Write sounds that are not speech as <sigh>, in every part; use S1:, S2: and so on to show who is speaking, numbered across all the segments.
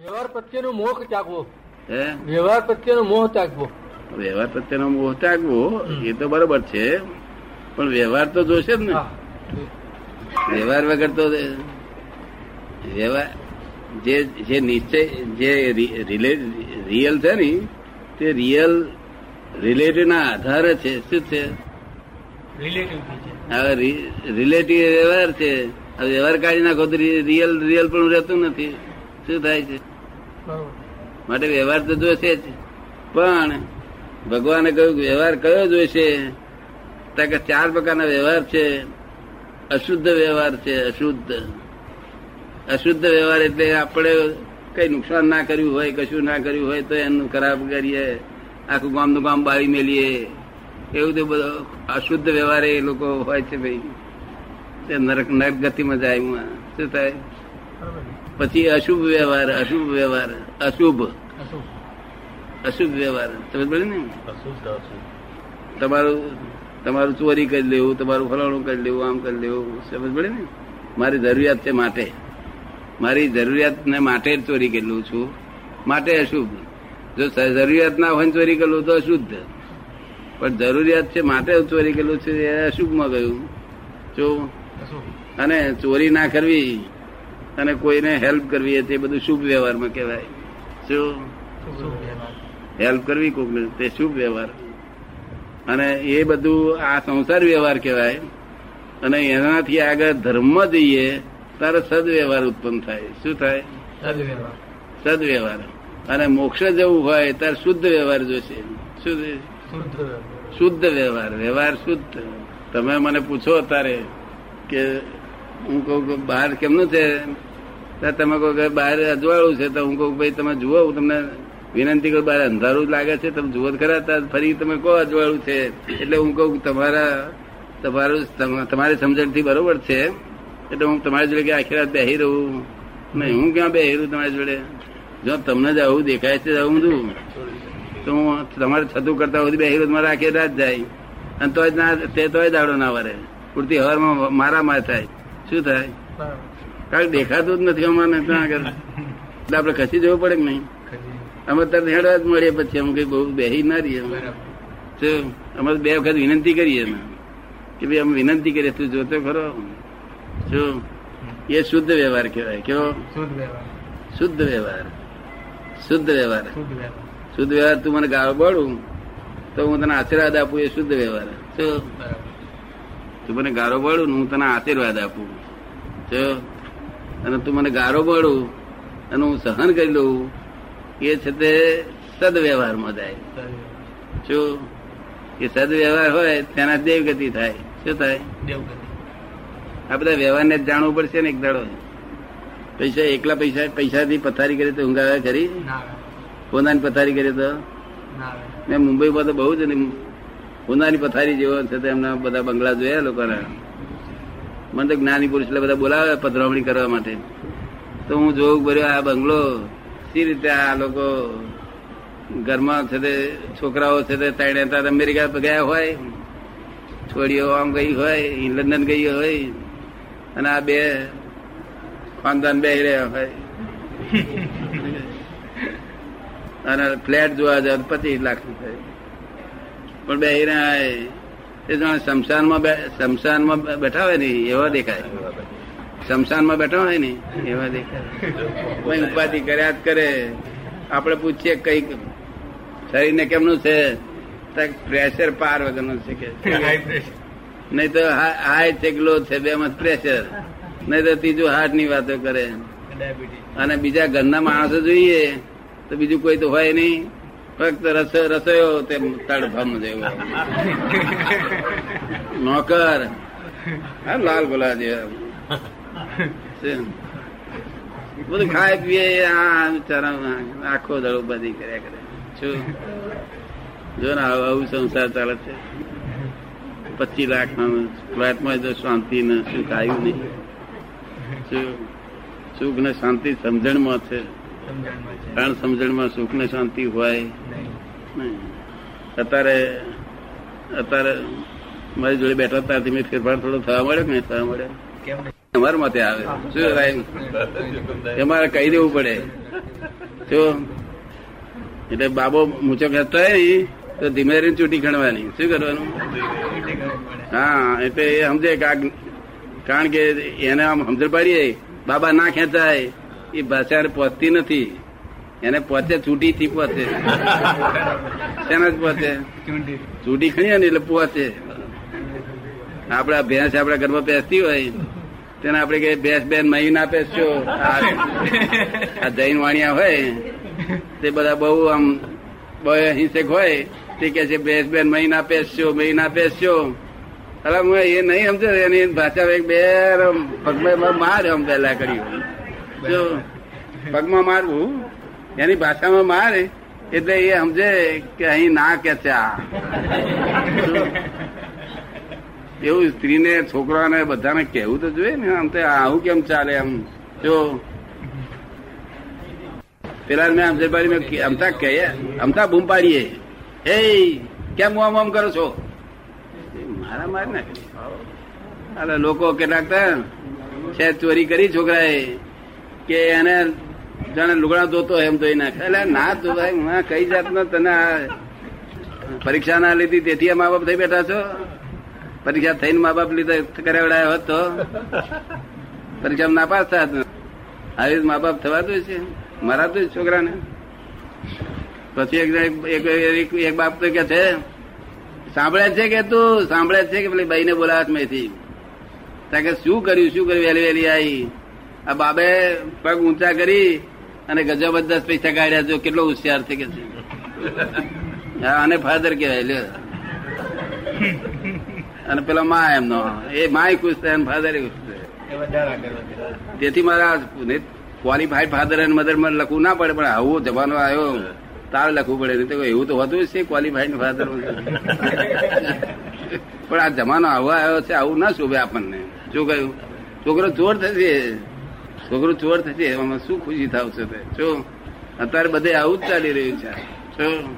S1: વ્યવહાર પ્રત્યેનો મોહ ત્યાગવો.
S2: હે?
S1: વ્યવહાર પ્રત્યેનો મોહ ત્યાગવો.
S2: વ્યવહાર પ્રત્યેનો મોહ ત્યાગવો એ તો બરોબર છે. પણ વ્યવહાર તો જોશે જ ને. વ્યવહાર વગર તો વ્યવહાર જે જે નિશ્ચય જે રિયલ છે ને તે રિયલ રિલેટિવ ના આધારે છે. શું છે? હવે રિલેટિવ વ્યવહાર છે. વ્યવહાર કાઢી નાખો તો રિયલ રિયલ પણ રહેતું નથી. શું થાય છે. માટે વ્યવહાર તો જોશે જ. પણ ભગવાને કહ્યું કે વ્યવહાર કયો જોઈશે કે ચાર પ્રકારના વ્યવહાર છે. અશુદ્ધ વ્યવહાર છે અશુદ્ધ. અશુદ્ધ વ્યવહાર એટલે આપણે કઈ નુકસાન ના કર્યું હોય કશું ના કર્યું હોય તો એનું ખરાબ કરીએ આખું ગામનું ગામ બાળી મેલીએ. એવું તો બધો અશુદ્ધ વ્યવહાર એ લોકો હોય છે ભાઈ. નરક નરક ગતિમાં જાય. શું થાય. પછી અશુભ વ્યવહાર અશુભ વ્યવહાર અશુભ.
S1: અશુભ.
S2: વ્યવહાર. સમજ પડે ને તમારું તમારું ચોરી કરી લેવું તમારું ફલાણું કરી લેવું આમ કરી લેવું. સમજ પડે ને? મારી જરૂરિયાત છે માટે. મારી જરૂરિયાતને માટે જ ચોરી કરેલું છું. માટે અશુભ. જો જરૂરિયાત ના હોય ચોરી કરેલું તો અશુદ્ધ. પણ જરૂરિયાત છે માટે ચોરી કરેલું છે એ અશુભમાં ગયું. જો અને ચોરી ના કરવી અને કોઈને હેલ્પ કરવી એ તે બધું શુભ વ્યવહારમાં કહેવાય. શું. હેલ્પ કરવી કોકને તે શુભ વ્યવહાર. અને એ બધું આ સંસાર વ્યવહાર કહેવાય. અને એનાથી આગળ ધર્મ જઈએ ત્યારે સદવ્યવહાર ઉત્પન્ન થાય. શું થાય?
S1: સદવ્યવહાર.
S2: અને મોક્ષ જવું હોય ત્યારે શુદ્ધ વ્યવહાર જોશે. શું
S1: શુદ્ધ વ્યવહાર.
S2: શુદ્ધ વ્યવહાર. વ્યવહાર શુદ્ધ. તમે મને પૂછો અત્યારે કે હું કહું બહાર કેમનું છે તમે કહો કે બહાર અજવાળું છે, તો હું કહું ભાઈ, તમે જુઓ, હું તમને વિનંતી કરું, બહાર અંધારું લાગે છે, તમે જુઓ ખરા ફરી તમે કહો અજવાળું છે. એટલે હું કહું તમારા, તમારું, તમ- તમારી સમજણથી બરોબર છે. એટલે હું તમારી જોડે કે આખી રાત બેહી રહું. નહીં હું ક્યાં બેહી રહું તમારી જોડે? જો તમને જ આવું દેખાય છે આવું બધું તો હું તમારે છતું કરતા સુધી બેહી રહું તમારે આખી રાત જાય. અને તોય ના, તે તોય દાડો ના વરે. પૂરતી હવારમાં મારા માર થાય. શું થાય. કારણ દેખાતું જ નથી અમારે ત્યાં આગળ. એટલે આપડે ખસી જવું પડે કે નહીં? અમે તરત હેડવા જ મળીએ પછી અમે કઈ બહુ બેહી ના રહીએ અમે. અમે બે વખત વિનંતી કરીએ અમે કે ભાઈ અમે વિનંતી કરીએ તું જોતો ખરો. શું એ શુદ્ધ વ્યવહાર કહેવાય. કેવો?
S1: શુદ્ધ વ્યવહાર.
S2: શુદ્ધ વ્યવહાર. શુદ્ધ વ્યવહાર.
S1: શુદ્ધ વ્યવહાર.
S2: તું મને ગાળો પાડું તો હું તને આશીર્વાદ આપું એ શુદ્ધ વ્યવહાર. શું તું મને ગારો પાડું હું તને આશીર્વાદ આપું. અને તું મને ગારો પાડું અને હું સહન કરી લઉં એ છે તે સદવ્યવહારમાં જાય
S1: જો
S2: શું એ સદવ્યવહાર હોય તેના દેવગતિ થાય. શું થાય?
S1: દેવગતિ.
S2: આ બધા વ્યવહારને જ જાણવું પડશે ને એક દાડો. પૈસા એકલા પૈસા પૈસાથી પથારી કરી તો ઊંઘ
S1: કરી
S2: પોતાની પથારી કરી તો?
S1: ના
S2: મેં મુંબઈમાં તો બહુ જ ને ઉનાની પથારી જેવો છે એમના બધા બંગલા જોયા લોકોના. મને તો જ્ઞાની પુરુષ એટલે બધા બોલાવે પધરામણી કરવા માટે. તો હું જોઉં ભર્યો આ બંગલો સી રીતે આ લોકો ઘરમાં છે તે છોકરાઓ છે તે ત્રણે અમેરિકા ગયા હોય, છોડીઓ આમ ગઈ હોય, લંડન ગઈ હોય, અને આ બે ખાનદાન બે રહ્યા હોય. અને ફ્લેટ જોવા જાય પચીસ લાખ થાય. પણ બે રહ્યા એ જાણે શમશાનમાં શમશાનમાં બેઠા હોય ને એવા દેખાય. શમશાનમાં બેઠા હોય ને એવા દેખાય. કોઈ ઉપાધિ કર્યા જ કરે. આપણે પૂછીએ કઈ શરીરને કેમનું છે? પ્રેશર પાર વગરનું છે કે નહીં તો હાઈ છે કે લો છે બે માં પ્રેશર નહીં તો ત્રીજું હાર્ટની વાતો કરે. અને બીજા ઘરના માણસો જોઈએ તો બીજું કોઈ તો હોય નહીં. ફક્ત રસો રસોયો તે તડફામ જેવો. નોકર. લાલ ગોલા જેવા? બધું ખાય પીએ આ બિચારા આખો દડો બધી કર્યા કરે. શું? જો ને આવું સંસાર ચાલે છે. પચીસ લાખ ફ્લેટમાં શાંતિ ને શું ખાયું નહીં. શું? સુખ ને શાંતિ સમજણમાં છે.
S1: છે.
S2: કારણ સમજણમાં સુખ ને શાંતિ હોય. અત્યારે અત્યારે મારી જોડે બેઠા ત્યારથી મેં ફેરફાર થોડો થવા મળ્યો કે નહીં થવા મળ્યો? અમારા મતે આવે. શું થાય અમારે કહી દેવું પડે. જો એટલે બાબો મૂચો ખેંચતો હોય ને તો ધીમે ધીમે ચૂંટી ખણવાની. શું કરવાનું? હા એટલે એ સમજે કારણ કે એને આમ સમજ પાડીએ બાબા ના ખેંચાય. એ ભાષા પહોંચતી નથી. એને પોતે ચૂંટી થી પોતે. શેના જ પોતે?
S1: ચૂંટી.
S2: ખણી ને એટલે પોતે. આપડા ભેંસ આપડા ઘરમાં બેસતી હોય તેને આપણે કે ભેંસ બેન મહી ના પેસશો આ જૈન વાણિયા હોય તે બધા બહુ આમ બહુ હિંસક હોય તે કે છે ભેંસ બેન મહી ના પેસશો મહી ના પેસશો અરે હું એ નહીં સમજો એની ભાષા એક બે પગમાં માર આમ પહેલા કર્યું. પગમાં મારવું એની ભાષામાં મારે, એટલે એ સમજે કે અહીં ના કે છે આ. એવું સ્ત્રીને, છોકરાને, બધાને કેવું તો જોઈએ ને. આમ તો આવું કેમ ચાલે આમ જો. પેલા મેં અમજરબારી મેં અમતા કહીએ, અમતા બૂમ પાડીએ એ કેમ આમ આમ કરો છો? મારા માર ને અરે લોકો કેટલાક છે, ચોરી કરી છોકરાએ, કે એને જાણે લુગડા ધોતો એમ ધોઈ નાખે. એટલે ના ધોવાય, હું કઈ જાતનો તને પરીક્ષા ના લીધી, તેથી મા બાપ થઈ બેઠા છો? પરીક્ષા થઈને મા બાપ લીધા, કરાવડાયા હોત તો? પરીક્ષામાં નાપાસ થાત આવી રીતે મા બાપ થવાતું છે. મરાતું જ છોકરાને. પછી એક એક બાપ તો કે છે, સાંભળે છે કે તું? સાંભળે છે કે? પેલી બાઈને બોલાવત મેથી. ત્યાં કે, શું કર્યું? શું કર્યું? વહેલી વહેલી આવી આ બાબે પગ ઊંચા કરી અને ગજબ દસ પૈસા કાઢ્યા જો કેટલો હોશિયાર છે કે છે. હા અને ફાધર કહેવાય લ્યો. અને પેલા મા એમનો. એ માય ખુશ થાય ફાધર ખુશ થાય. તેથી મારા ક્વોલિફાઈડ ફાધર અને મધર મને લખવું ના પડે પણ આવો જમાનો આવ્યો. તારે લખવું પડે તો એવું તો હોતું જ છે ક્વોલિફાઈડ ફાધર પણ આ જમાનો આવો આવ્યો છે આવું ના શોભે આપણને. શું કહ્યું છોકરો ચોર થશે. છોકરો ચોર થશે એમાં શું ખુશી થાવશે તે? જો અત્યારે બધે આવું જ ચાલી રહ્યું છે. જો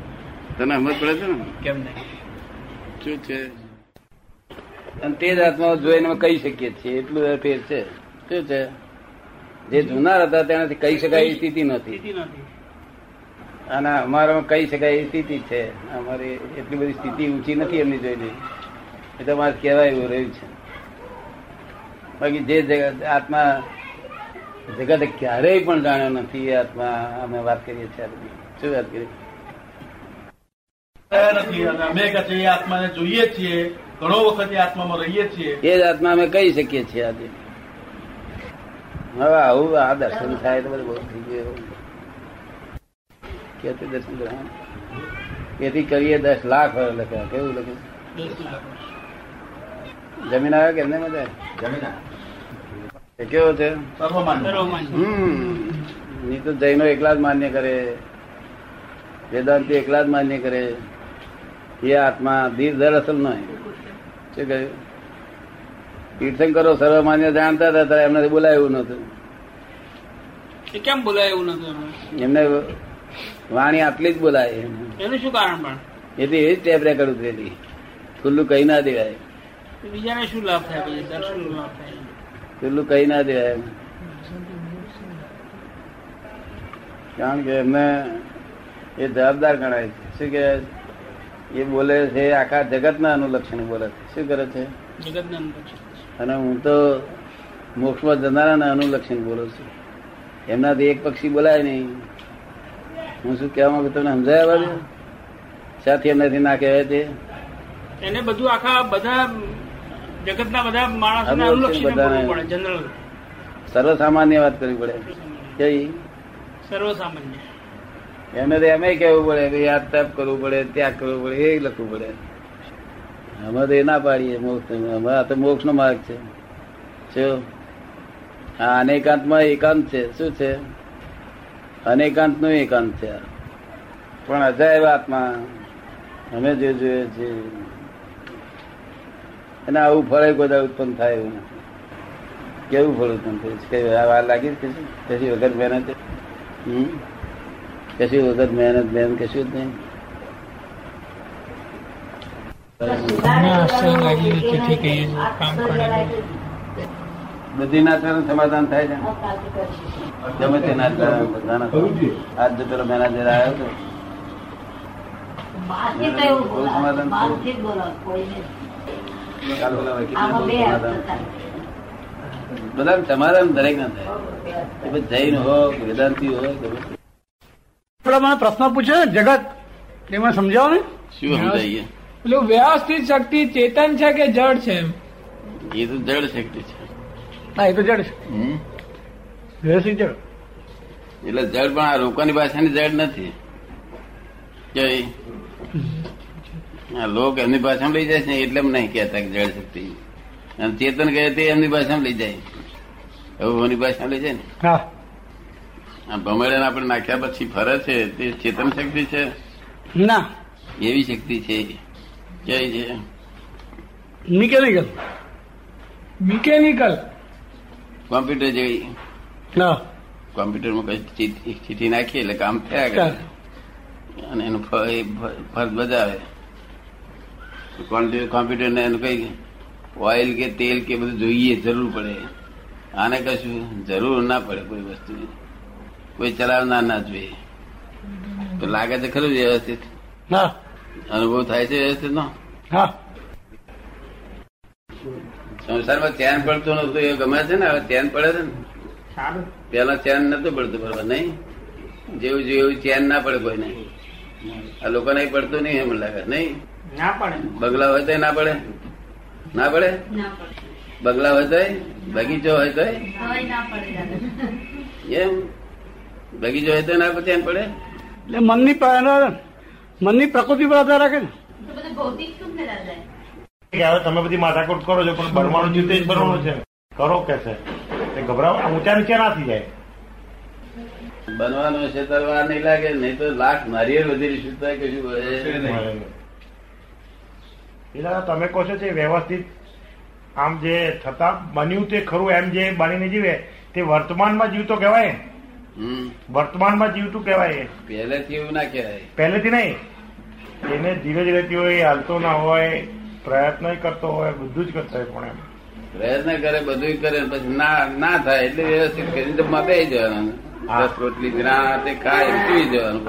S2: તને સમજ પડે છે ને?
S1: કેમ નહીં?
S2: શું છે? અને તે જ આત્મા જોઈને કહી શકીએ છીએ એટલું ફેર છે. શું છે? જે જુનાર હતા તેનાથી કહી શકાય એવી સ્થિતિ નથી. અને અમારામાં કહી શકાય એવી સ્થિતિ છે. અમારી એટલી બધી સ્થિતિ ઊંચી નથી એમની જોઈને. એ તો મારે કહેવાય એવું રહ્યું છે. બાકી જે આત્મા જગતે ક્યારેય પણ જાણ્યો નથી આત્મા અમે વાત કરીએ છીએ શું વાત કરીએ?
S3: અમે કહે છે એ આત્માને જોઈએ છીએ ઘણો વખત આત્મામાં રહીએ છીએ.
S2: એ જ આત્મા અમે કહી શકીએ છીએ આજે હવે આવું આ દર્શન થાય તો બધું બહુ થઈ ગયું દર્શન કરવાનું તેથી કરીએ દસ લાખ વાર લખ્યા કેવું લખ્યું? જમીન આવ્યો કે એમને મજા? એ કેવો છે? હમ. તો જૈનો એકલા જ માન્ય કરે. વેદાંતિ એકલા જ માન્ય કરે. એ આત્મા ધીર દર અસલ નહીં શું કહ્યું? તીર્થંકરો સર્વમાન્ય જાણતા હતા ત્યારે એમને બોલાયું નતું
S4: કેમ બોલાય એવું નતું એમને?
S2: વાણી આટલી જ બોલાય
S4: એનું શું કારણ પણ?
S2: એટલે એ જ ટેપ રેકર્ડ ઉતરેલી. ખુલ્લું કહી ના દેવાય.
S4: બીજાને શું લાભ થાય? શું લાભ થાય
S2: ખુલ્લું કહી ના દેવાય કારણ કે એમને એ જવાબદાર ગણાય છે. શું કે એ બોલે છે આખા જગતના અનુલક્ષણ બોલે છે. શું કરે છે?
S4: છે.
S2: અને હું તો મોક્ષમાં જનારાના અનુલક્ષણ બોલું છું. એમનાથી એક પક્ષી બોલાય નહીં. હું શું કહેવા માંગુ તમને સમજાય બાજુ સાથી એમનાથી ના કહેવાય તે?
S4: એને બધું આખા બધા જગતના બધા માણસને
S2: અનુલક્ષી
S4: અનુલક્ષીને બોલવું પડે જનરલ
S2: સર્વસામાન્ય વાત કરવી પડે. કઈ
S4: સર્વસામાન્ય.
S2: એને તો એમ કહેવું પડે કે યાદ તપ કરવું પડે ત્યાગ કરવું પડે એ લખવું પડે. અમે તો એ ના પાડીએ મોક્ષ અમે આ તો મોક્ષ નો માર્ગ છે. શું આ અનેકાંતમાં એકાંત છે શું છે? અનેકાંતનું એકાંત છે. આ. પણ અજાયબ આત્મા અમે જે જોઈએ છે અને આવું ફળ બધા ઉત્પન્ન થાય એવું નથી. કેવું ફળ ઉત્પન્ન થાય? છે કઈ વાર લાગી કશું? કશી વગર મહેનત? હમ? કશી વગર મહેનત મહેનત કશું જ નહીં. બધી નાથવાનું સમાધાન થાય છે. ગમે તે ના બધાના આજ જો પેલો મેનેજર આવ્યો હતો સમાધાન બધા તમારા દરેક ના થાય. જૈન હો વેદાંતિ
S5: પેલા મને પ્રશ્ન પૂછ્યો ને જગત એમાં સમજાવો ને?
S2: શું સમજાવીએ
S6: પેલું વ્યવસ્થિત શક્તિ ચેતન છે કે જડ છે એમ?
S2: એ તો જડ શક્તિ છે.
S5: હા એ તો જડ છે.
S2: હમ?
S5: વ્યવસ્થિત જડ.
S2: એટલે જડ પણ આ લોકોની ભાષાની જડ નથી. આ લોક એમની ભાષામાં લઈ જાય છે એટલે એમ નહીં કહેતા કે જડ શક્તિ. અને ચેતન કહે તે એમની ભાષામાં લઈ જાય. એવું એની ભાષામાં લઈ જાય ને?
S5: હા.
S2: આ ભમરડાને આપણે નાખ્યા પછી ફરે છે તે ચેતન શક્તિ છે?
S5: ના.
S2: એવી શક્તિ છે. કઈ છે?
S5: મિકેનિકલ.
S6: મિકેનિકલ.
S2: કોમ્પ્યુટર જેવી.
S5: ના.
S2: કોમ્પ્યુટરમાં કઈ ચીઠી નાખીએ એટલે કામ થયા કરે. અને એનું ફરજ બજાવે. કોમ્પ્યુટર ને એનું કઈ ઓઇલ કે તેલ કે બધું જોઈએ જરૂર પડે. આને કશું જરૂર ના પડે કોઈ વસ્તુ કોઈ ચલાવનાર ના જોઈએ. તો લાગે છે ખરું વ્યવસ્થિત?
S5: હા
S2: અનુભવ થાય છે વ્યવસ્થિત નો
S5: હા.
S2: સંસારમાં ચેન પડતું નતું એ ગમે છે ને હવે ચેન પડે છે ને. પેલા ચેન નતું પડતું બરોબર નહીં? જેવું જેવું એવું ચેન ના પડે કોઈને. આ લોકોને પડતું નહીં એમ લાગે નહીં?
S4: ના પડે.
S2: બગલા હોય તો ના પડે? ના પડે? બગલા હોય તો બગીચો હોય તો. એમ? બગીચો હોય તો ના ચેન પડે?
S5: એટલે મનની મનની પ્રકૃતિ પર આધાર રાખે ને.
S7: તો બધું ભૌતિક સુખ ને દાદા?
S3: કે હવે તમે બધી માથાકૂટ કરો છો પણ બનવાનું જીતે જ બનવાનું છે. કરો કે છે? ગભરાવ. ઊંચા નીચે ના થઈ જાય.
S2: બનવાનું છે તરવા નહીં લાગે નહીં તો લાખ નારિયેળ વધી શું થાય કશું
S3: છે
S2: વળે.
S3: નહીં. એ દાદા તમે કહો છો તે વ્યવસ્થિત આમ જે થતા બન્યું તે ખરું એમ જે બનીને જીવે તે વર્તમાનમાં જીવતો કહેવાય? વર્તમાનમાં જીવતું કહેવાય
S2: પહેલેથી એવું ના કહેવાય.
S3: પહેલેથી નહીં. એને ધીરે ધીરે હોય હાલતો ના હોય પ્રયત્ન કરતો હોય બધું જ કરતો હોય પણ એમ.
S2: પ્રયત્ન કરે બધું કરે પછી ના ના થાય એટલે વ્યવસ્થિત કરીને જમવા બેસી જવાનું. રોટલી ના તે ખાય પી જવાનું.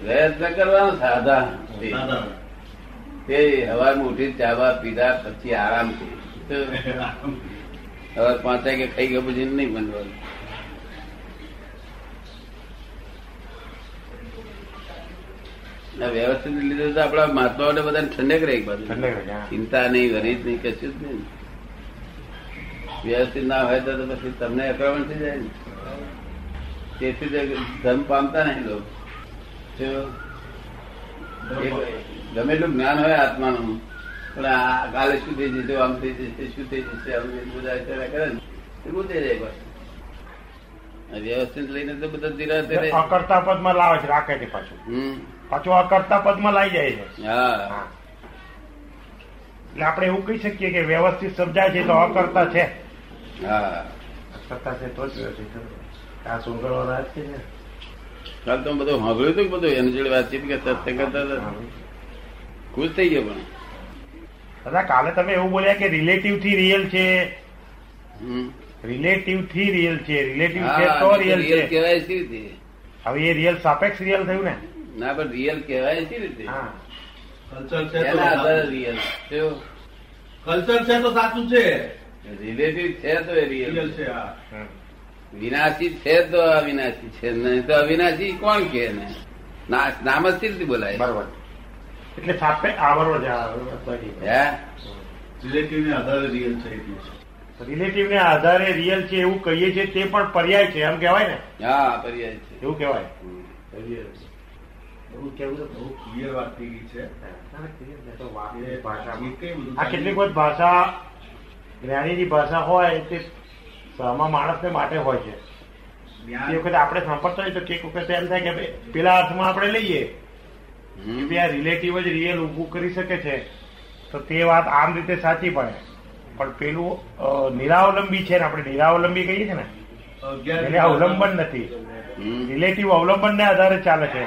S2: પ્રયત્ન કરવાનો સાધા તે હવારમાં ઉઠી ચાવા પીધા પછી આરામ છે હવે પાંચ વાગે ખાઈ ગયો પછી નહીં બનવાનું. વ્યવસ્થિત લીધે તો આપડા મહાત્માઓને બધાને ઠંડક રહી બાજુ. ચિંતા નહીં વરીજ નહીં કશું જ નહીં. વ્યવસ્થિત ના હોય તો પછી તમને અક્રમણ થઈ જાય ને. તેથી ધન પામતા નહીં લોકો. ગમે એટલું જ્ઞાન હોય આત્માનું. પણ આ કાલે શું થઈ જશે આમ થઈ જશે શું થઈ જશે આમ બધા વિચાર્યા કરે ને એ ગુજે જાય પાછું. વ્યવસ્થિત લઈને તો બધા ધીરા ધીરે.
S3: અકર્તા પદમાં લાવે છે રાખે છે પાછું. પાછું અકર્તા પદમાં લાવી જાય છે.
S2: હા.
S3: એટલે આપણે એવું કહી શકીએ કે વ્યવસ્થિત સમજાય છે તો અકર્તા છે.
S2: હા.
S3: અકર્તા છે તો જ આ સુંદર જ છે ને.
S2: કાલ તમે બધું સાંભળ્યું હતું બધું એની જોડે વાતચીત કરતા કરતા ખુશ થઈ ગયો પણ.
S3: દાદા કાલે તમે એવું બોલ્યા કે રિલેટિવથી રિયલ છે. રિલેટિવથી રિયલ છે. રિલેટિવ છે તો રિયલ છે.
S2: કહેવાય શી રીતે?
S3: હવે એ રિયલ સાપેક્ષ રિયલ થયું ને?
S2: ના પણ રિયલ કહેવાય છે રીતે?
S3: હા. કલ્ચર
S2: છે તો રિયલ
S3: કલ્ચર છે તો સાચું છે.
S2: રિલેટિવ છે તો એ રિયલ છે.
S3: હા.
S2: વિનાશી છે તો અવિનાશી છે નહીં તો અવિનાશી કોણ કે નામ જ શી બોલાય.
S3: બરોબર. એટલે સાપે આ બરોબર છે આધારે રિયલ
S2: છે.
S3: રિલેટિવ ને આધારે રિયલ છે એવું કહીએ છીએ તે પણ પર્યાય છે એમ કહેવાય ને?
S2: હા પર્યાય છે.
S3: એવું કહેવાય. એવું કેવું બહુ clear વાત થઈ ગઈ છે. આ કેટલીક વખત ભાષા જ્ઞાનીની ભાષા હોય તે સામા માણસને માટે હોય છે. એ વખતે આપણે સાંભળતા હોય તો કંઈક વખત એમ થાય કે પેલા અર્થમાં આપણે લઈએ. કે આ રિલેટિવ જ રિયલ ઊભું કરી શકે છે. તો તે વાત આમ રીતે સાચી પડે પણ પેલું નિરાવલંબી છે ને આપણે નિરાવલંબી કહીએ છીએ ને એટલે અવલંબન નથી.
S2: રિલેટિવ
S3: રિલેટિવ અવલંબનને આધારે ચાલે છે.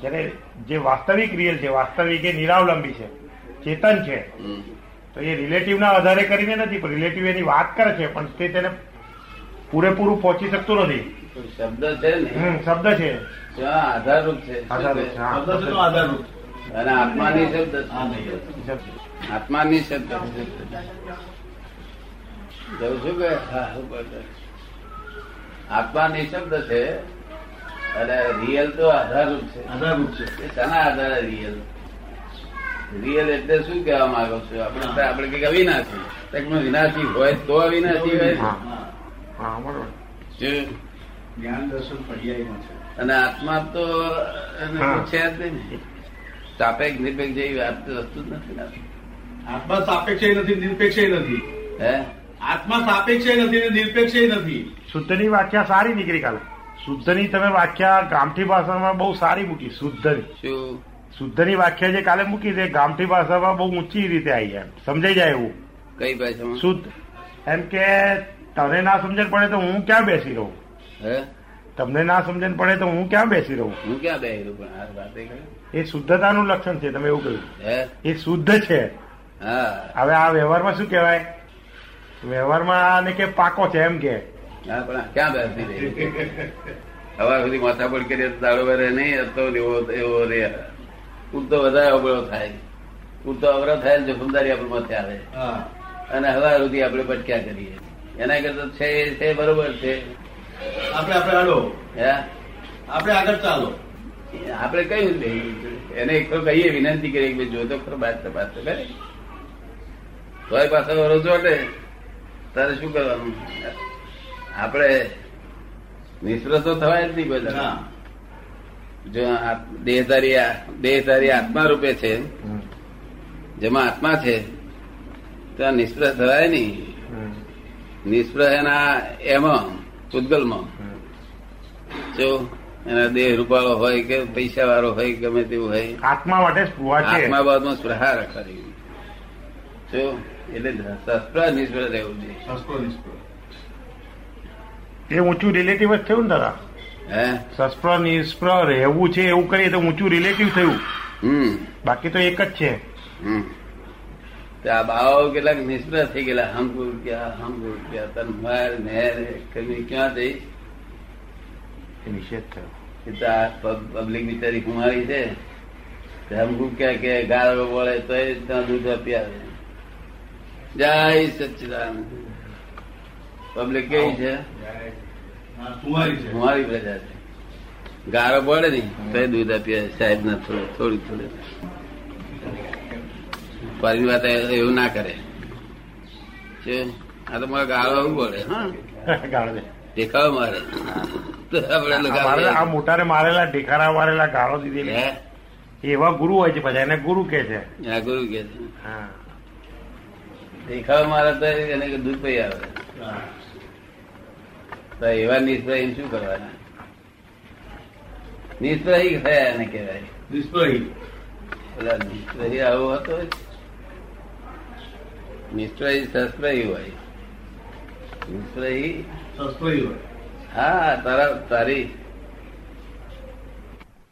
S3: જ્યારે જે વાસ્તવિક રિયલ છે વાસ્તવિક એ નિરાવલંબી છે ચેતન છે. તો એ રિલેટિવના આધારે કરીને નથી પણ રિલેટિવ એની વાત કરે છે પણ તે તેને પૂરેપૂરું પહોંચી શકતું નથી.
S2: શબ્દ છે ને?
S3: શબ્દ છે.
S2: આધારરૂપ છે.
S3: આધારરૂપ.
S1: શબ્દ
S2: અને આત્માની શબ્દ છે. આત્માની શબ્દ જવું છું કે. આત્માની શબ્દ છે અને રિયલ તો આધારરૂપ છે.
S1: આધારરૂપ છે.
S2: એ શાના આધારે રિયલ રિયલ એટલે શું કહેવા માંગો છો? આપણે આપણે કંઈક અવિનાશી. વિનાશી હોય તો અવિનાશી હોય.
S1: જ્ઞાન દર્શન પર્યાયમાં છે.
S2: અને આત્મા તો એને છે જ નહીં સાપેક્ષ નિરપેક્ષ જેવી વસ્તુ જ નથી
S1: આત્મા સાપેક્ષ નથી નિરપેક્ષ નથી.
S2: હે?
S1: આત્મા સાપેક્ષ નથી ને નિરપેક્ષ નથી.
S3: શુદ્ધની વ્યાખ્યા સારી નીકળી કાલે. શુદ્ધની તમે વ્યાખ્યા ગામઠી ભાષામાં બહુ સારી મૂકી શુદ્ધની. શુદ્ધની વ્યાખ્યા જે કાલે મૂકી છે ગામઠી ભાષામાં બહુ ઊંચી રીતે આવી જાય સમજાઈ જાય એવું?
S2: કઈ ભાષામાં?
S3: શુદ્ધ. એમ કે તને ના સમજણ પડે તો હું ક્યાં બેસી રહું?
S2: હે?
S3: તમને ના સમજણ પડે તો હું ક્યાં બેસી રહું?
S2: હું ક્યાં બેહ્યું પણ આ વાતે
S3: એ શુદ્ધતાનું લક્ષણ છે તમે એવું કહ્યું.
S2: હે?
S3: એ શુદ્ધ છે.
S2: હા.
S3: હવે આ વ્યવહારમાં શું કહેવાય? વ્યવહારમાં આને કે પાકો છે એમ કે.
S2: પણ ક્યાં બેસી રહી? હવા સુધી માથા પડ કરીએ તો દાડો વરે નહીં હતો એવો એવો રે. પૂરતો વધારે અવળો થાય. પૂરતો અવરો થાય જોખમદારી આપણે માથે આવે.
S1: હા.
S2: અને હવા સુધી આપણે ભટક્યા કરીએ. એના કરતા છે છે બરોબર છે.
S1: આપણે આપણે હાલો.
S2: હે?
S1: આપણે આગળ ચાલો.
S2: આપણે કયું એને એક તો કહીએ વિનંતી કરીએ કે જો તો ખરો બાદ તપાસ તો કરે. તોય પાછો વરો ચોટે તારે શું કરવાનું? આપણે નિષ્ફળ તો થવાય જ નહીં બધા. જો આ દેહધારી આ- દેહધારી આત્મા રૂપે છે જેમાં આત્મા છે ત્યાં નિષ્ફળ થવાય નહીં. નિષ્ફળ એના એમાં પૂતગલમાં. જો એના દેહ રૂપાળો હોય કે પૈસા વાળો હોય કે ગમે તેવું હોય
S3: આત્મા માટે છે.
S2: આત્મા બાદમાં સ્પૃહા રાખવાની જો એટલે સસ્પૃહ નિષ્ફળ રહેવું
S1: નિષ્કૃત
S3: એ ઊંચું રિલેટિવ જ થયું ને દાદા
S2: હે?
S3: સસ્પ્ર નિષ્પ્ર રહેવું છે એવું કરીએ તો ઊંચું રિલેટિવ થયું.
S2: હમ.
S3: બાકી તો એક જ છે.
S2: હમ. આ બાવાઓ કેટલાક નિષ્ફળ થઈ ગયેલા. હમ ગુરુ ક્યાં હમ ગુરુ ક્યાં તન માર નેર કમી ક્યાં જઈ
S3: એ નિષેધ થયો
S2: પબ્લિક બિચારી કુમારી છે. તે હમ ગુરુ ક્યાં કે ગાળો બોલે તો એ ત્યાં દૂધ આપી આવે જય સચિદાન પબ્લિક કેવી છે?
S1: કુમારી
S2: પ્રજા છે. ગાળો પડે ને તો એ દૂધ આપી આવે સાહેબ ના થોડું થોડું થોડું. પરિ વાત એવું ના કરે. આ તો મારે ગાળો આવું પડે. હા. <laughs>
S3: ગાળો
S2: દેખાવ મારે.
S3: આ મારેલા- મોટાને મારેલા ઢેખારા મારેલા ગાળો દીધેલી. એવા ગુરુ હોય છે બધા એને ગુરુ કે છે.
S2: આ ગુરુ કે છે. દેખાવ મારે તો એને દૂધ પૈ આવે. તો એવા નિષ્પ્રહી શું કરવાના? નિષ્ફળ થયા એને કહેવાય.
S1: નિષ્ફળ
S2: પેલા નિષ્પ્રહી આવો હતો જ. નિષ્પ્રહી હોય
S1: સંસ્કૃત હોય
S2: હા તારા તારી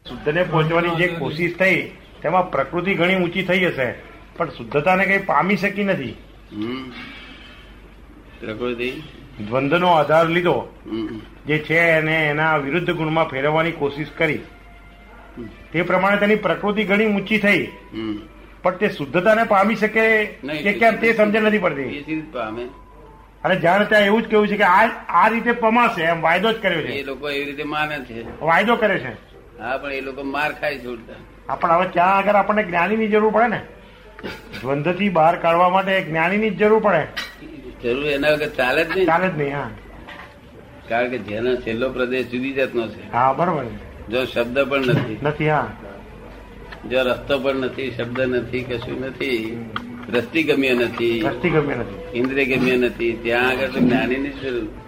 S3: શુદ્ધને પહોંચવાની જે કોશિશ થઈ તેમાં પ્રકૃતિ ઘણી ઊંચી થઈ હશે પણ શુદ્ધતાને કઈ પામી શકી નથી
S2: હમ. પ્રકૃતિ
S3: દ્વંદ્વનો આધાર લીધો. જે છે એને એના વિરુદ્ધ ગુણમાં ફેરવવાની કોશિશ કરી તે પ્રમાણે તેની પ્રકૃતિ ઘણી ઊંચી થઈ
S2: હમ.
S3: પણ તે શુદ્ધતાને પામી શકે. કે કેમ તે સમજણ નથી પડતી.
S2: પામે.
S3: અને જાણે ત્યાં એવું જ કેવું છે કે આ આ રીતે પમાશે એમ વાયદો જ કર્યો છે.
S2: એ લોકો એવી રીતે માને છે.
S3: વાયદો કરે છે.
S2: હા પણ એ લોકો માર ખાય છે
S3: પણ હવે ત્યાં આગળ આપણને જ્ઞાનીની જરૂર પડે ને. દ્વંદ્વથી બહાર કાઢવા માટે જ્ઞાનીની જ જરૂર પડે.
S2: જરૂર એના વગર ચાલે જ નહીં.
S3: ચાલે જ નહીં હા.
S2: કારણ કે જેનો છેલ્લો પ્રદેશ જુદી જાતનો છે.
S3: હા બરોબર.
S2: જો શબ્દ પણ નથી.
S3: નથી હા.
S2: જો રસ્તો પણ નથી શબ્દ નથી કશું નથી દ્રષ્ટિ ગમ્ય નથી. ઇન્દ્રિય ગમ્ય નથી ત્યાં આગળ જ્ઞાની ની જરૂર.